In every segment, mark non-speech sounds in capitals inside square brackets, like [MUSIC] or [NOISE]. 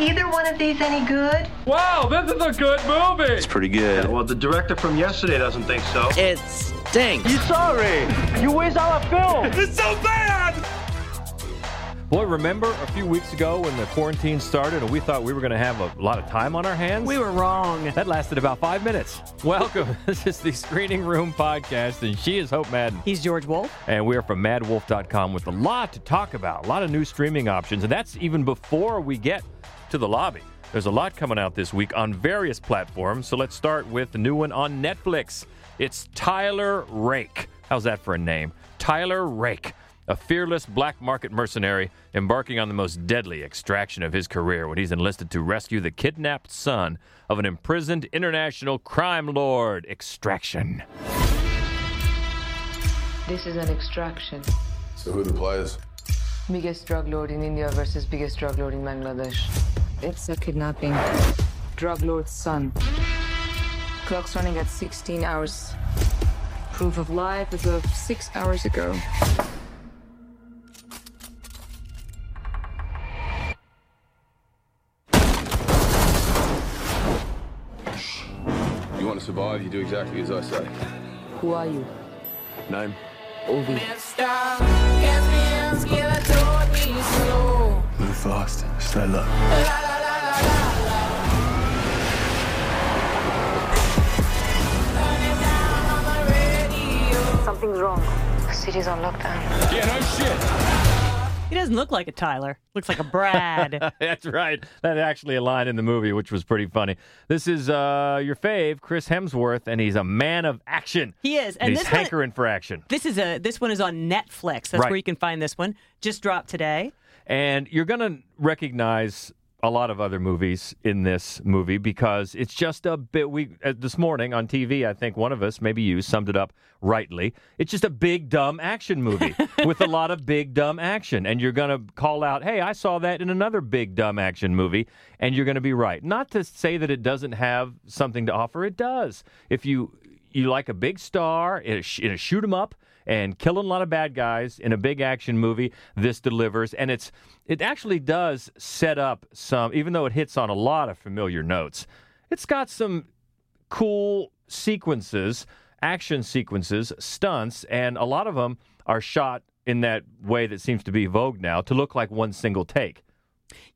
either one of these any good? Wow, this is a good movie. It's pretty good. Well, the director from yesterday doesn't think so. It stinks. You sorry? You waste all our film. [LAUGHS] It's so bad. Boy, remember a few weeks ago when the quarantine started and we thought we were going to have a lot of time on our hands? We were wrong. That lasted about five minutes. Welcome. [LAUGHS] this is the Screening Room Podcast, and she is Hope Madden. He's George Wolf. And we are from maddwolf.com with a lot to talk about, a lot of new streaming options. And that's even before we get to the lobby. There's a lot coming out this week on various platforms. So let's start with the new one on Netflix. It's Tyler Rake. How's that for a name? Tyler Rake a fearless black market mercenary embarking on the most deadly extraction of his career when he's enlisted to rescue the kidnapped son of an imprisoned international crime lord. Extraction. This is an extraction. So who the players? Biggest drug lord in India versus biggest drug lord in Bangladesh. It's a kidnapping. Drug lord's son. Clock's running at 16 hours. Proof of life as of six hours ago. You want to survive, you do exactly as I say. Who are you? Name? Ovi. Move fast, stay low. Something's wrong. The city's on lockdown. Yeah, no shit. He doesn't look like a Tyler. Looks like a Brad. [LAUGHS] That's right. That's actually a line in the movie, which was pretty funny. This is uh, your fave, Chris Hemsworth, and he's a man of action. he is. And, And he's this one, hankering for action. this is a this one is on Netflix. That's Right. where you can find this one. Just dropped today. And you're going to recognize a lot of other movies in this movie because it's just a bit. We uh, this morning on TV, I think one of us, maybe you, summed it up rightly. It's just a big dumb action movie [LAUGHS] with a lot of big dumb action, and you're going to call out, "Hey, I saw that in another big dumb action movie," and you're going to be right. Not to say that it doesn't have something to offer. It does. If you you like a big star in a, sh- in a shoot 'em up and killing a lot of bad guys in a big action movie, this delivers, and it's it actually does set up some. Even though it hits on a lot of familiar notes, it's got some cool sequences, action sequences, stunts, and a lot of them are shot in that way that seems to be vogue now to look like one single take.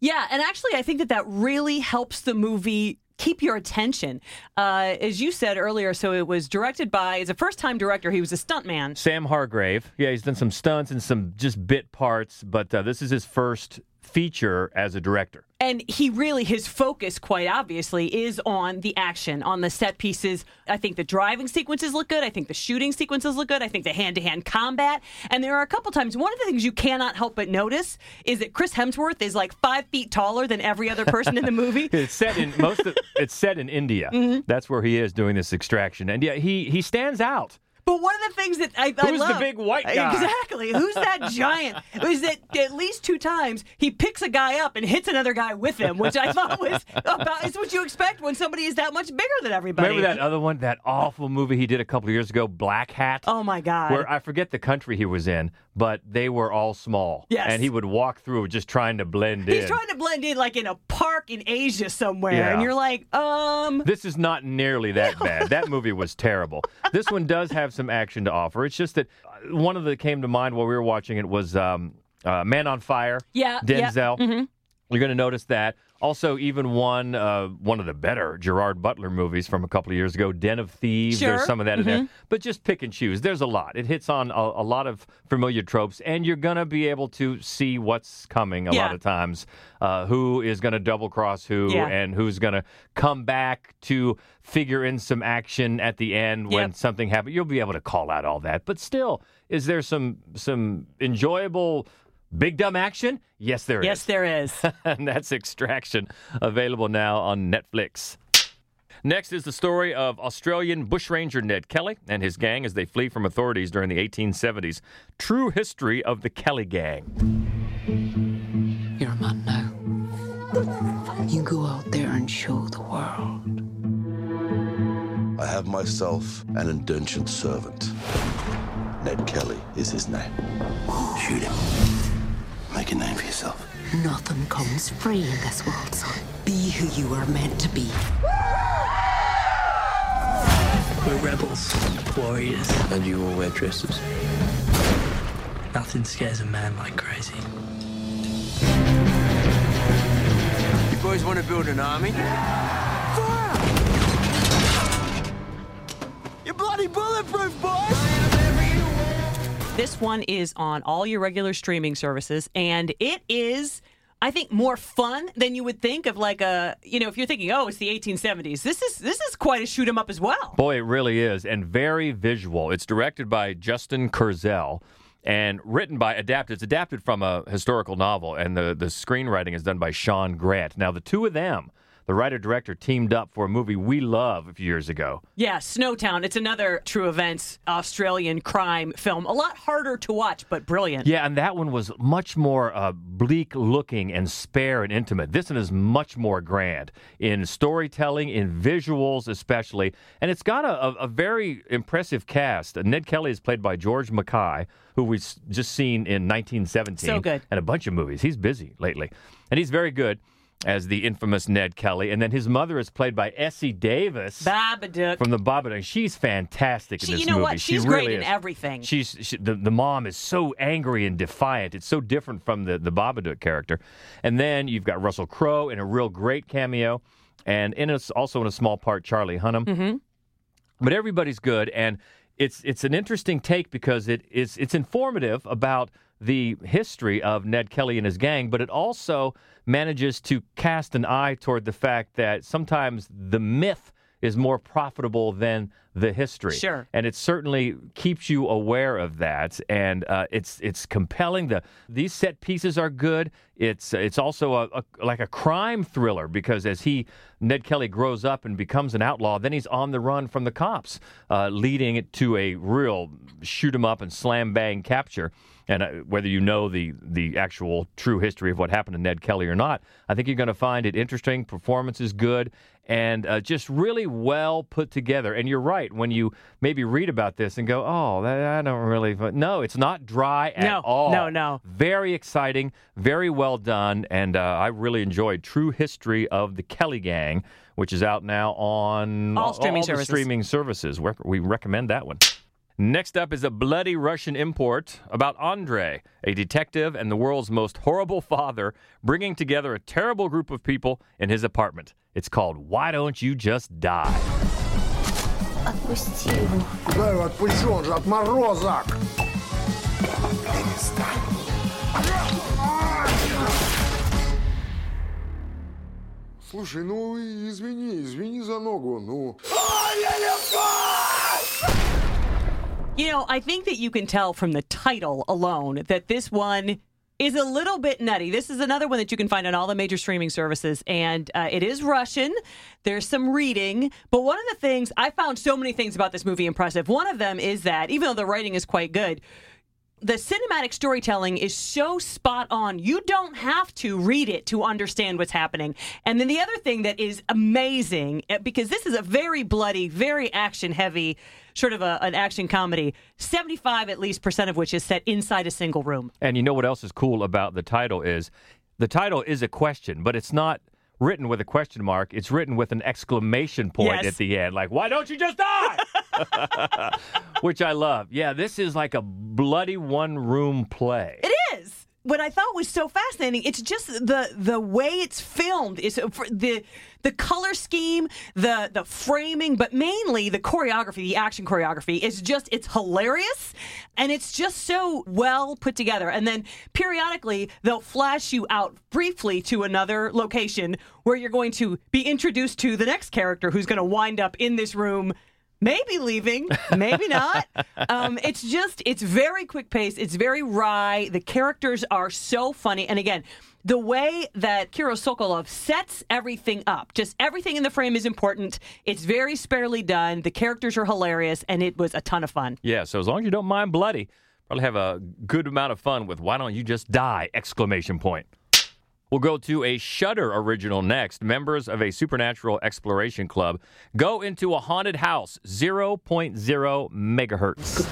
Yeah, and actually, I think that that really helps the movie keep your attention. Uh, as you said earlier, so it was directed by, as a first time director, he was a stuntman. Sam Hargrave. Yeah, he's done some stunts and some just bit parts, but uh, this is his first feature as a director. And he really, his focus, quite obviously, is on the action, on the set pieces. I think the driving sequences look good. I think the shooting sequences look good. I think the hand to hand combat. And there are a couple times, one of the things you cannot help but notice is that Chris Hemsworth is like five feet taller than every other person in the movie. [LAUGHS] It's set in most of it's set in India. Mm-hmm. That's where he is doing this extraction. And yeah, he he stands out. But one of the things that I, I Who's the big white guy? Exactly. Who's that [LAUGHS] giant? Is that at least two times he picks a guy up and hits another guy with him, which I thought was about is what you expect when somebody is that much bigger than everybody. Remember that other one, that awful movie he did a couple of years ago, Black Hat? Oh my god. Where I forget the country he was in, but they were all small. Yes. And he would walk through just trying to blend He's in. He's trying to blend in like in a park in Asia somewhere, Yeah. and you're like, um, This is not nearly that bad. That movie was terrible. This one does have some action to offer. It's just that uh, one of the came to mind while we were watching it was um, uh, Man on Fire. Yeah, yeah, Denzel. mhm. You're going to notice that. Also, even one uh, one of the better Gerard Butler movies from a couple of years ago, Den of Thieves. Sure. There's some of that in there, Mhm. but just pick and choose. There's a lot. It hits on a, a lot of familiar tropes, and you're going to be able to see what's coming a lot of times. Uh, who is going to double cross who, Yeah. and who's going to come back to figure in some action at the end when Yep. something happens. You'll be able to call out all that, but still, is there some some enjoyable? Big dumb action? Yes, there is. yes, there [LAUGHS] is. and that's Extraction, available now on Netflix. Next is the story of Australian bushranger Ned Kelly and his gang as they flee from authorities during the 1870s. True history of the Kelly gang. You're a man now. You go out there and show the world. I have myself an indentured servant. Ned Kelly is his name. Shoot him. Make a name for yourself. Nothing comes free in this world, son. Be who you are meant to be. We're rebels, warriors. And you all wear dresses. Nothing scares a man like crazy. You boys want to build an army? You're bloody bulletproof, boys! This one is on all your regular streaming services, and it is, I think, more fun than you would think of. Like a, you know, if you're thinking, oh, it's the 1870s, this is this is quite a shoot 'em up as well. Boy, it really is, and very visual. It's directed by Justin Kurzel and written by adapted. It's adapted from a historical novel, and the the screenwriting is done by Shaun Grant. Now, the two of them, the writer director, teamed up for a movie we love a few years ago. Yeah, Snowtown. It's another true events Australian crime film. A lot harder to watch, but brilliant. Yeah, and that one was much more uh, bleak looking and spare and intimate. This one is much more grand in storytelling, in visuals especially, and it's got a, a, a very impressive cast. Ned Kelly is played by George Mackay, who we've just seen in 1917 So good. and a bunch of movies. He's busy lately, and he's very good as the infamous Ned Kelly. And then his mother is played by Essie Davis. Babadook. From the Babadook. She's fantastic in She- this you know movie. what? She She's really great in everything. She's she, the the mom is so angry and defiant. It's so different from the the Babadook character. And then you've got Russell Crowe in a real great cameo, and in a, also in a small part Charlie Hunnam. Mm-hmm. But everybody's good, and it's it's an interesting take because it is it's informative about the history of Ned Kelly and his gang, but it also manages to cast an eye toward the fact that sometimes the myth is more profitable than the history. Sure. And it certainly keeps you aware of that, and uh, it's it's compelling. The these set pieces are good. It's it's also a, a like a crime thriller because as he Ned Kelly grows up and becomes an outlaw, then he's on the run from the cops, uh, leading it to a real shoot 'em up and slam bang capture. And uh, whether you know the the actual true history of what happened to Ned Kelly or not, I think you're going to find it interesting. Performance is good and uh, just really well put together. And you're right when you maybe read about this and go, "Oh, that, I don't really." No, it's not dry at No, all. no, no. Very exciting, very well done, and uh, I really enjoyed True History of the Kelly Gang, which is out now on All streaming the services. streaming services. We recommend that one. Next up is a bloody Russian import about Andre, a detective and the world's most horrible father, bringing together a terrible group of people in his apartment. It's called Why Don't You Just Die? Отпусти его. Куда его отпущу? Он же отморозок. Слушай, ну извини, извини за ногу, ну. you know, I think that you can tell from the title alone that this one is a little bit nutty. This is another one that you can find on all the major streaming services, and uh, it is Russian. There's some reading, but one of the things I found so many things about this movie impressive. One of them is that even though the writing is quite good, the cinematic storytelling is so spot on. You don't have to read it to understand what's happening. And then the other thing that is amazing, eh, because this is a very bloody, very action heavy, sort of a, an action comedy, 75 at least percent of which is set inside a single room. And you know what else is cool about the title is the title is a question, but it's not written with a question mark. It's written with an exclamation point Yes. at the end, like "Why don't you just die?" [LAUGHS] Which I love. Yeah, this is like a bloody one-room play. It. What I thought was so fascinating, it's just the the way it's filmed is the the color scheme, the the framing, but mainly the choreography, the action choreography is just it's hilarious and it's just so well put together. And then periodically they'll flash you out briefly to another location where you're going to be introduced to the next character who's going to wind up in this room maybe leaving, maybe not. Um, it's just, it's very quick pace. It's very wry. The characters are so funny. And again, the way that Kirill Sokolov sets everything up, just everything in the frame is important. It's very sparely done. The characters are hilarious, and it was a ton of fun. Yeah, so as long as you don't mind bloody, probably have a good amount of fun with "Why don't you just die?" exclamation point. We'll go to a Shudder original next. Members of a supernatural exploration club go into a haunted house, 0.0 megahertz.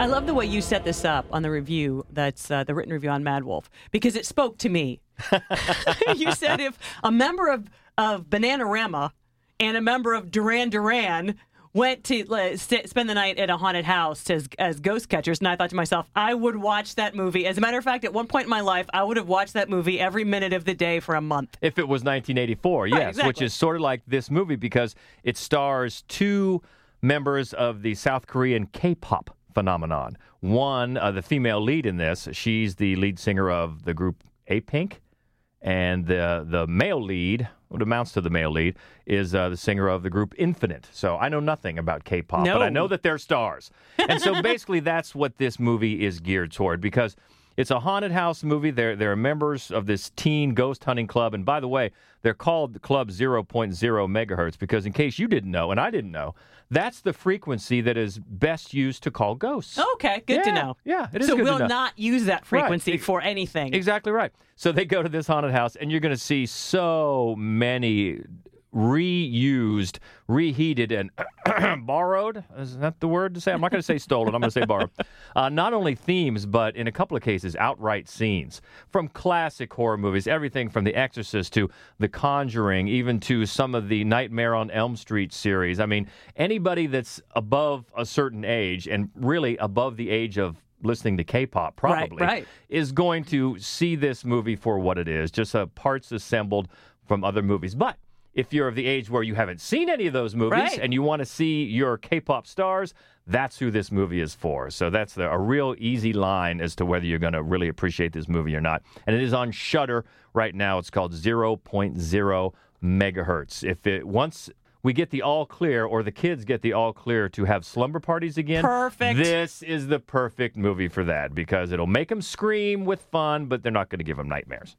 I love the way you set this up on the review that's uh, the written review on Mad Wolf because it spoke to me. [LAUGHS] you said if a member of of Bananarama and a member of Duran Duran went to uh, st- spend the night at a haunted house as, as ghost catchers, and I thought to myself, I would watch that movie. As a matter of fact, at one point in my life, I would have watched that movie every minute of the day for a month. If it was 1984, yes, exactly. which is sort of like this movie because it stars two members of the South Korean K-pop phenomenon. One, uh, the female lead in this, she's the lead singer of the group A-Pink, and the the male lead, what amounts to the male lead, is uh, the singer of the group Infinite. So I know nothing about K-pop, No. but I know that they're stars. And so basically, that's what this movie is geared toward because. It's a haunted house movie. They're, they're members of this teen ghost hunting club. And by the way, they're called Club 0.0 megahertz because, in case you didn't know, and I didn't know, that's the frequency that is best used to call ghosts. Okay, good to know. yeah, it is So good to we'll not use that frequency Ex- for anything. Exactly right. So they go to this haunted house, and you're going to see so many reused, reheated, and [COUGHS] borrowed. Is that the word to say? I'm not going to say stolen. I'm going to say borrowed. Uh, not only themes, but in a couple of cases, outright scenes from classic horror movies. Everything from The Exorcist to The Conjuring, even to some of the Nightmare on Elm Street series. I mean, anybody that's above a certain age, and really above the age of listening to K-pop, Right, probably right. is going to see this movie for what it is, just uh, parts assembled from other movies. But if you're of the age where you haven't seen any of those movies Right. and you want to see your K-pop stars, that's who this movie is for. So that's the, a real easy line as to whether you're going to really appreciate this movie or not. And it is on Shudder right now. It's called 0.0 megahertz. If it once we get the all clear, or the kids get the all clear to have slumber parties again. Perfect. This is the perfect movie for that because it'll make them scream with fun, but they're not going to give them nightmares.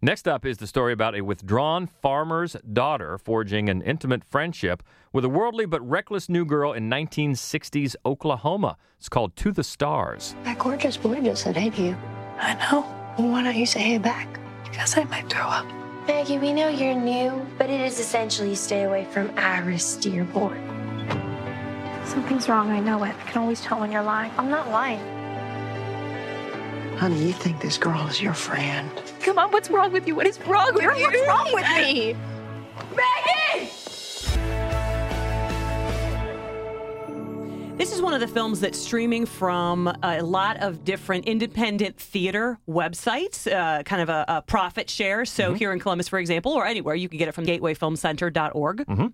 Next up is the story about a withdrawn farmer's daughter forging an intimate friendship with a worldly but reckless new girl in 1960s Oklahoma. It's called To the Stars. That gorgeous boy just said hey to you. I know. Well, why don't you say hey back? Because I might throw up. Maggie, we know you're new, but it is essential you stay away from Iris Dearborn. Something's wrong, I know it. I can always tell when you're lying. I'm not lying. Honey, you think this girl is your friend? Come on, what's wrong with you? What is wrong with you? What's wrong with me? Maggie! This is one of the films that's streaming from a lot of different independent theater websites, uh, kind of a, a profit share. So here in Columbus, for example, or anywhere, you can get it from gatewayfilmcenter.org. hmm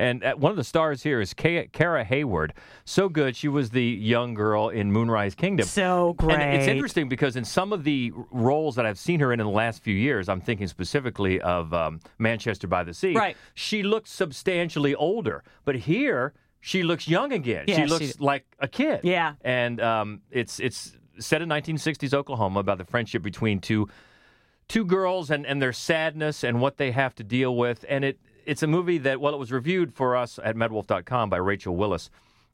And uh, one of the stars here is Ka- Kara Hayward. So good. She was the young girl in Moonrise Kingdom. So great. And it's interesting because in some of the roles that I've seen her in in the last few years, I'm thinking specifically of um, Manchester by the Sea. Right. She looks substantially older, but here she looks young again. Yeah, she she- looks like a kid. Yeah. And um, it's it's set in 1960s Oklahoma about the friendship between two two girls and, and their sadness and what they have to deal with. And it it's a movie that, well, it was reviewed for us at maddwolf.com by Rachel Willis.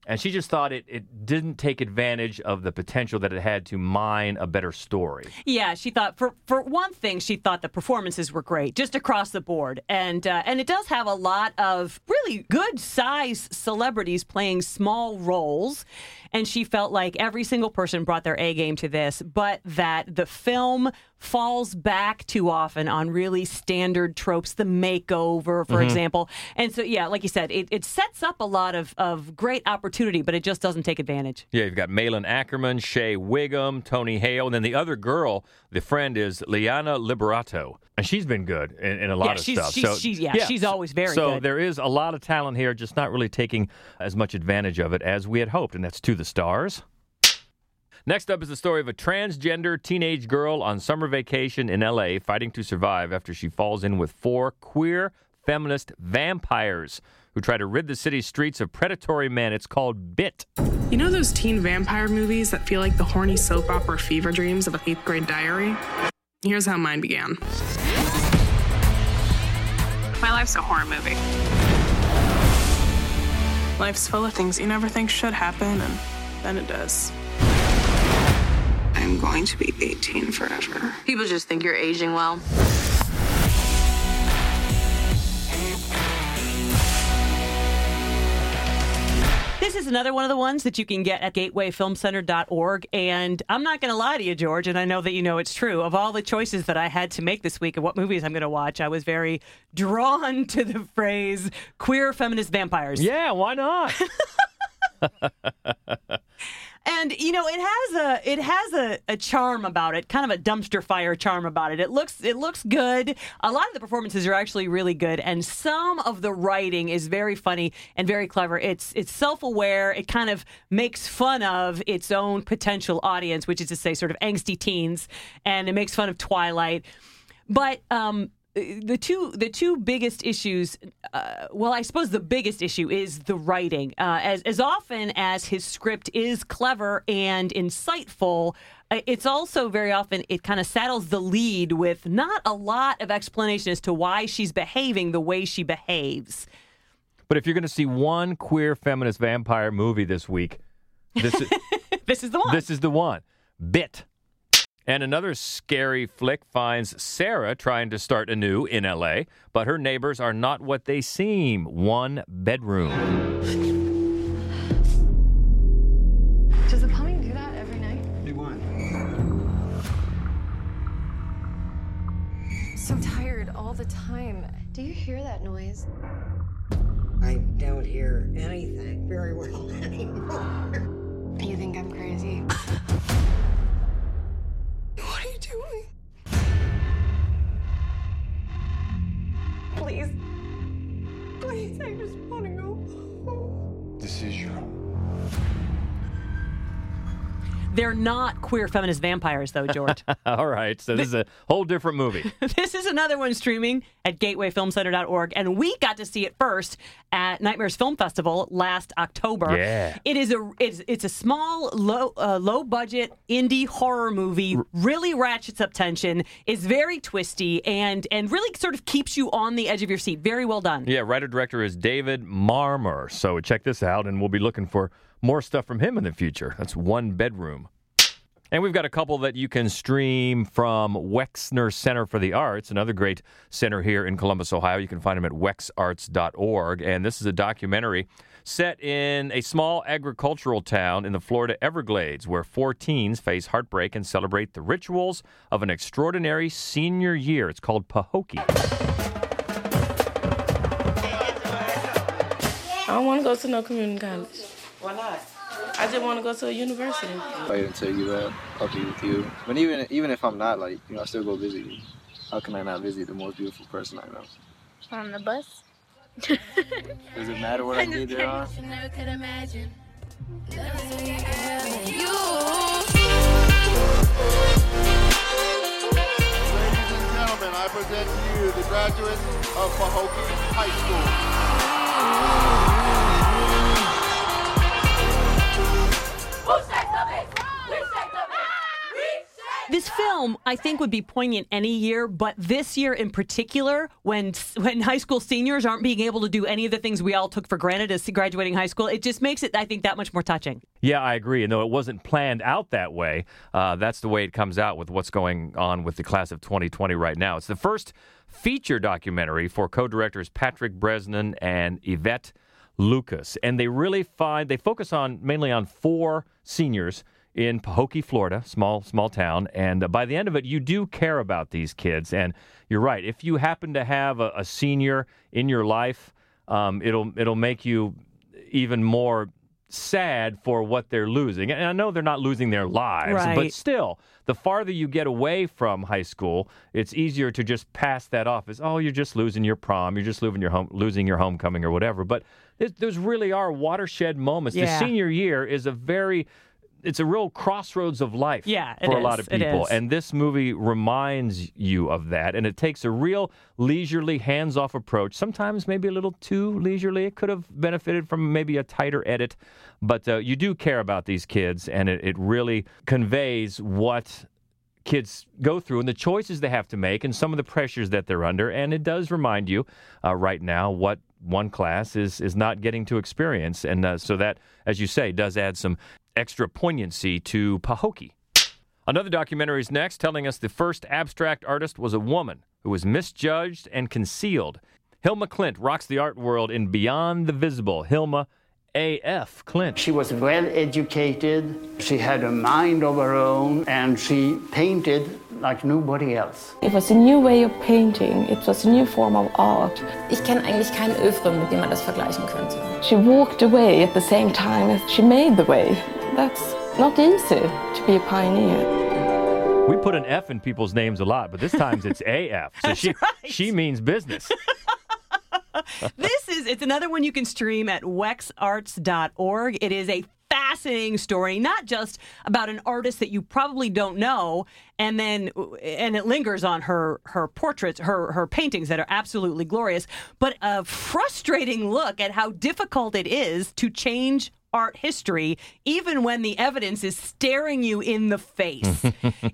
And she just thought it, it didn't take advantage of the potential that it had to mine a better story. Yeah, she thought for for one thing, she thought the performances were great, just across the board, and uh, and it does have a lot of really good size celebrities playing small roles, and she felt like every single person brought their A game to this, but that the film falls back too often on really standard tropes, the makeover, for Mhm. example, and so yeah, like you said, it, it sets up a lot of of great opportunity, but it just doesn't take advantage. Yeah, you've got Malin Akerman, Shea Whigham, Tony Hale, and then the other girl, the friend is Liana Liberato. And she's been good in, in a lot Yeah, of she's- stuff. she's- so, she's- yeah, she's always very good. so good. there is a lot of talent here, just not really taking as much advantage of it as we had hoped, and that's to the stars. Next up is the story of a transgender teenage girl on summer vacation in LA fighting to survive after she falls in with four queer feminist vampires who try to rid the city's streets of predatory men. It's called Bit. You know those teen vampire movies that feel like the horny soap opera fever dreams of an eighth grade diary? Here's how mine began. My life's a horror movie. Life's full of things you never think should happen, and then it does. I'm going to be 18 forever. People just think you're aging well. This is another one of the ones that you can get at gatewayfilmcenter.org. And I'm not going to lie to you, George, and I know that you know it's true. Of all the choices that I had to make this week of what movies I'm going to watch, I was very drawn to the phrase queer feminist vampires. Yeah, why not? [LAUGHS] And you know, it has a it has a, a charm about it, kind of a dumpster fire charm about it. It looks it looks good. A lot of the performances are actually really good, and some of the writing is very funny and very clever. It's it's self aware. It kind of makes fun of its own potential audience, which is to say, sort of angsty teens, and it makes fun of Twilight. But um, the two the two biggest issues uh, well i suppose the biggest issue is the writing. Uh, as as often as his script is clever and insightful uh, it's also very often it kind of saddles the lead with not a lot of explanation as to why she's behaving the way she behaves. But if you're going to see one queer feminist vampire movie this week this is [LAUGHS] this is the one. this is the one. Bit and another scary flick finds Sarah trying to start anew in LA, but her neighbors are not what they seem. One bedroom. Does the plumbing do that every night? Do what? So tired all the time. Do you hear that noise? I don't hear anything very well [LAUGHS] anymore. You think I'm crazy? They're not queer feminist vampires though george [LAUGHS] All right, so this is a whole different movie. [LAUGHS] this is another one streaming at gatewayfilmcenter.org and we got to see it first at nightmares film festival last october Yeah. it is a it's, it's a small low uh, low budget indie horror movie really ratchets up tension is very twisty and and really sort of keeps you on the edge of your seat very well done Yeah, writer director is David Marmor. So check this out, and we'll be looking for more stuff from him in the future. That's one bedroom. And we've got a couple that you can stream from Wexner Center for the Arts, another great center here in Columbus, Ohio. You can find them at wexarts.org. And this is a documentary set in a small agricultural town in the Florida Everglades where four teens face heartbreak and celebrate the rituals of an extraordinary senior year. It's called Pahokee. I don't want to go to no community college. Why not? I just want to go to a university. I didn't tell you that. I'll be with you. But even even if I'm not, like, you know, I still go visit you. How can I not visit the most beautiful person I know? On the bus? Does it matter what I did there on? Never could imagine. Ladies and gentlemen, I present to you the graduates of Pahokee High School. Film, I think, would be poignant any year, but this year in particular, when when high school seniors aren't being able to do any of the things we all took for granted as graduating high school, it just makes it, I think, that much more touching. Yeah, I agree. And though it wasn't planned out that way, uh, that's the way it comes out with what's going on with the class of 2020 right now. It's the first feature documentary for co-directors Patrick Bresnan and Ivete Lucas, and they really find they focus on mainly on four seniors in Pahokee, Florida, small small town, and uh, by the end of it, you do care about these kids. And you're right. If you happen to have a, a senior in your life, um, it'll it'll make you even more sad for what they're losing. And I know they're not losing their lives, but still, the farther you get away from high school, it's easier to just pass that off as, oh, you're just losing your prom, you're just losing your home, losing your homecoming or whatever. But it, those really are watershed moments. The senior year is a very it's a real crossroads of life Yeah, for a lot of people. And this movie reminds you of that. And it takes a real leisurely, hands off approach, sometimes maybe a little too leisurely. It could have benefited from maybe a tighter edit. But uh, you do care about these kids, and it, it really conveys what kids go through and the choices they have to make and some of the pressures that they're under. And it does remind you uh, right now what one class is is not getting to experience. And uh, so that, as you say, does add some extra poignancy to Pahokee. Another documentary is next, telling us the first abstract artist was a woman who was misjudged and concealed. Hilma Klint rocks the art world in Beyond the Visible. Hilma A.F. Klint. She was well educated, she had a mind of her own, and she painted like nobody else. It was a new way of painting. It was a new form of art. Ich kenne eigentlich kein Övre, mit dem man das vergleichen könnte. She walked away at the same time as she made the way. That's not easy to be a pioneer. We put an F in people's names a lot, but this time it's AF. So she she means business. [LAUGHS] this is it's another one you can stream at wexarts.org. It is a fascinating story, not just about an artist that you probably don't know, and then and it lingers on her her portraits, her her paintings that are absolutely glorious, but a frustrating look at how difficult it is to change art history, even when the evidence is staring you in the face. [LAUGHS]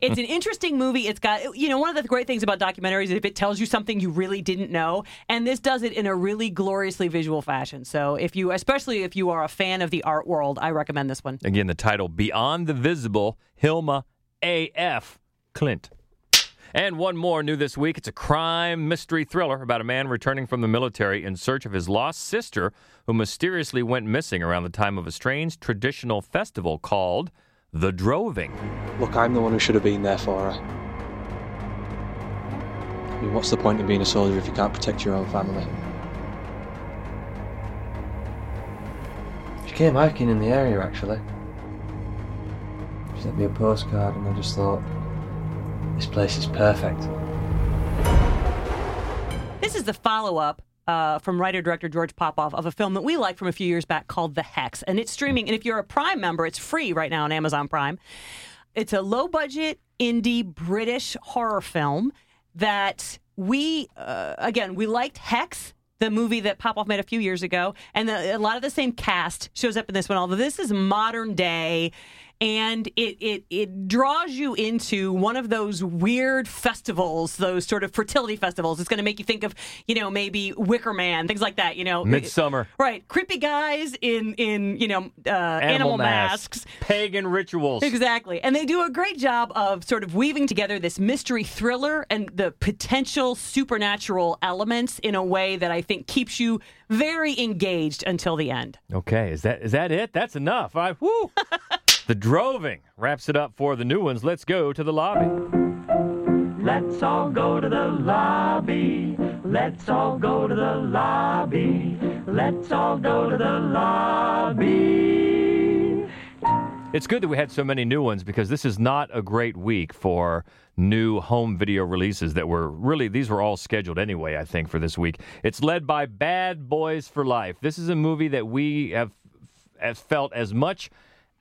it's an interesting movie. It's got, you know, one of the great things about documentaries is if it tells you something you really didn't know, and this does it in a really gloriously visual fashion. So if you, especially if you are a fan of the art world, I recommend this one. Again, the title Beyond the Visible, Hilma A.F. Klint. And one more new this week. It's a crime mystery thriller about a man returning from the military in search of his lost sister who mysteriously went missing around the time of a strange traditional festival called the Droving. Look, I'm the one who should have been there for her. I mean, what's the point in being a soldier if you can't protect your own family? She came hiking in the area, actually. She sent me a postcard, and I just thought, this place is perfect. This is the follow up uh, from writer director George Popov of a film that we liked from a few years back called The Hex. And it's streaming. And if you're a Prime member, it's free right now on Amazon Prime. It's a low budget indie British horror film that we, uh, again, we liked Hex. The movie that Popov made a few years ago, and the, a lot of the same cast shows up in this one. Although this is modern day, and it, it it draws you into one of those weird festivals, those sort of fertility festivals. It's going to make you think of, you know, maybe Wicker Man, things like that. You know, Midsummer, right? Creepy guys in in you know uh, animal, animal masks. masks, pagan rituals. Exactly, and they do a great job of sort of weaving together this mystery thriller and the potential supernatural elements in a way that I think keeps you very engaged until the end. Okay, is that is that it? That's enough. I whoo. [LAUGHS] The Droving wraps it up for the new ones. Let's go to the lobby. Let's all go to the lobby. Let's all go to the lobby. Let's all go to the lobby. It's good that we had so many new ones because this is not a great week for new home video releases that were really, these were all scheduled anyway, I think, for this week. It's led by Bad Boys for Life. This is a movie that we have, have felt as much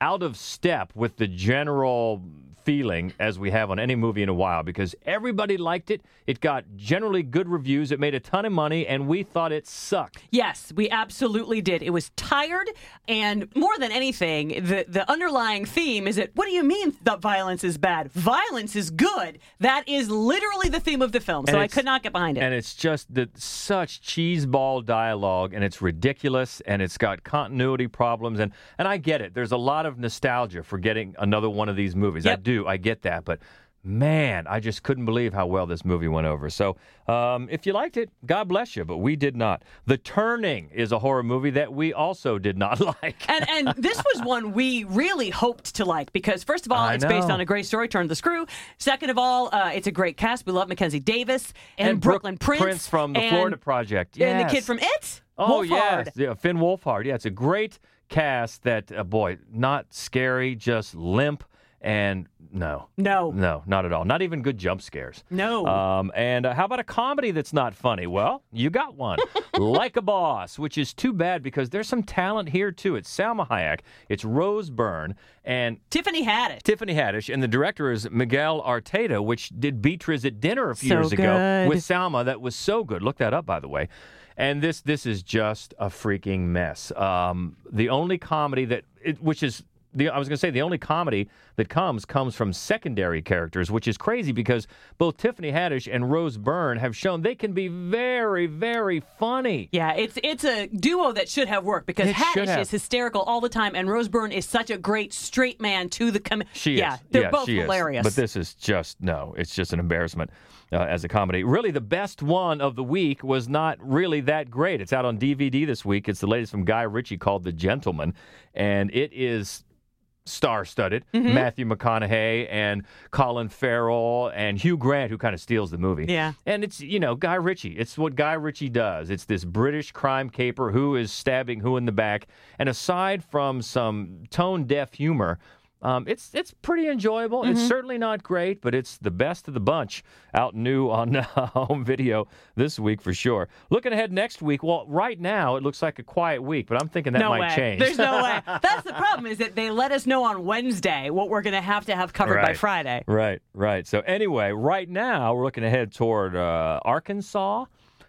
out of step with the general feeling as we have on any movie in a while because everybody liked it. It got generally good reviews. It made a ton of money, and we thought it sucked. Yes, we absolutely did. It was tired, and more than anything, the, the underlying theme is that what do you mean that violence is bad? Violence is good. That is literally the theme of the film, so I could not get behind it. And it's just that such cheeseball dialogue, and it's ridiculous, and it's got continuity problems, and, and I get it. There's a lot of nostalgia for getting another one of these movies. Yep. I do. I get that, but man, I just couldn't believe how well this movie went over. So, um, if you liked it, God bless you, but we did not. The Turning is a horror movie that we also did not [LAUGHS] like. and and this was one we really hoped to like because first of all, I it's based on a great story, Turn the Screw. Second of all, uh, it's a great cast. We love Mackenzie Davis and, And Brooke Brooklyn Prince, Prince from the and- Florida Project. and the kid from It. Oh Wolfhard. yes, yeah, Finn Wolfhard. Yeah, it's a great cast. That uh, boy, not scary, just limp, and no, no, no, not at all. Not even good jump scares. No. Um, and uh, how about a comedy that's not funny? Well, you got one, [LAUGHS] like a boss, which is too bad because there's some talent here too. It's Salma Hayek, it's Rose Byrne, and Tiffany Haddish. Tiffany Haddish, and the director is Miguel Arteta, which did Beatriz at Dinner a few So years ago with Salma. That was so good. Look that up, by the way. And this this is just a freaking mess. Um, the only comedy that, it, which is the I was going to say the only comedy that comes comes from secondary characters, which is crazy because both Tiffany Haddish and Rose Byrne have shown they can be very, very funny. Yeah, it's it's a duo that should have worked because It Haddish is hysterical all the time, and Rose Byrne is such a great straight man to the com- She yeah, is. they're Yeah, both she is. hilarious. But this is just no. It's just an embarrassment uh, as a comedy. Really, the best one of the week was not really that great. It's out on DVD this week. It's the latest from Guy Ritchie called The Gentleman, and it is star-studded. Mm-hmm. Matthew McConaughey and Colin Farrell and Hugh Grant, who kind of steals the movie. Yeah. And it's, you know, Guy Ritchie. It's what Guy Ritchie does. It's this British crime caper who is stabbing who in the back. And aside from some tone deaf humor, um, it's it's pretty enjoyable. It's certainly not great, but it's the best of the bunch out new on [LAUGHS] uh, home video this week for sure. Looking ahead next week, well, right now it looks like a quiet week, but I'm thinking that no might way. change. There's no way. [LAUGHS] That's the problem is that they let us know on Wednesday what we're going to have to have covered by Friday. Right, right. So anyway, right now we're looking ahead toward uh, Arkansas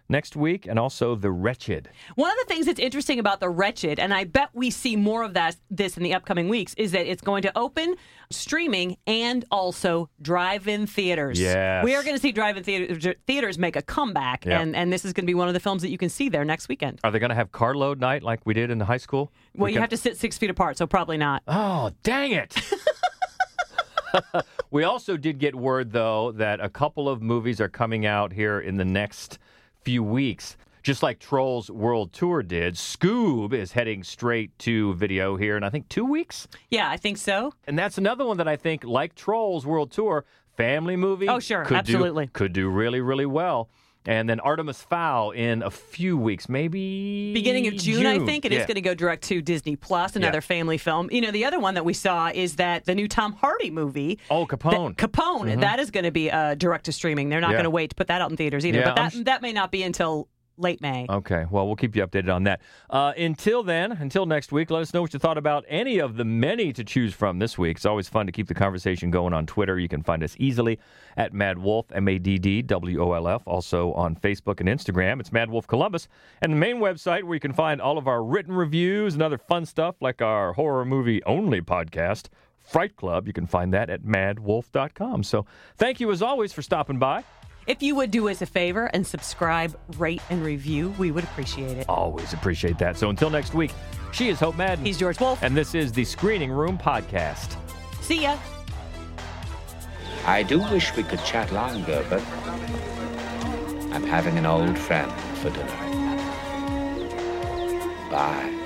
next week, and also the Wretched. One of the things that's interesting about The Wretched, and I bet we see more of that this in the upcoming weeks, is that it's going to open streaming and also drive-in theaters. Yes. We are going to see drive-in theater, theaters make a comeback, Yep. and, and this is going to be one of the films that you can see there next weekend. Are they going to have carload night like we did in the high school? Well, We you can- have to sit six feet apart, so probably not. Oh, dang it. [LAUGHS] [LAUGHS] we also did get word, though, that a couple of movies are coming out here in the next few weeks. Just like Trolls World Tour did, Scoob is heading straight to video here in, I think, two weeks. Yeah, I think so. And that's another one that I think, like Trolls World Tour, family movie. Oh, sure, could do- absolutely. could do really, really well. And then Artemis Fowl in a few weeks, maybe Beginning of June, I think, and Yeah. it's going to go direct to Disney Plus, another Yeah. family film. You know, the other one that we saw is that the new Tom Hardy movie. Oh, Capone. Capone. Mhm. That is going to be uh, direct to streaming. They're not Yeah. going to wait to put that out in theaters either. But that that may not be until late May. Okay, well, we'll keep you updated on that. Uh, until then, until next week, let us know what you thought about any of the many to choose from this week. It's always fun to keep the conversation going on Twitter. You can find us easily at Mad Wolf, M A D D W O L F. Also on Facebook and Instagram, it's Mad Wolf Columbus. And the main website where you can find all of our written reviews and other fun stuff like our horror movie only podcast. Fright Club, you can find that at maddwolf.com. So thank you as always for stopping by. If you would do us a favor and subscribe, rate, and review, we would appreciate it. Always appreciate that. So until next week, she is Hope Madden. He's George Wolf. And this is the Screening Room Podcast. See ya. I do wish we could chat longer, but I'm having an old friend for dinner. Bye.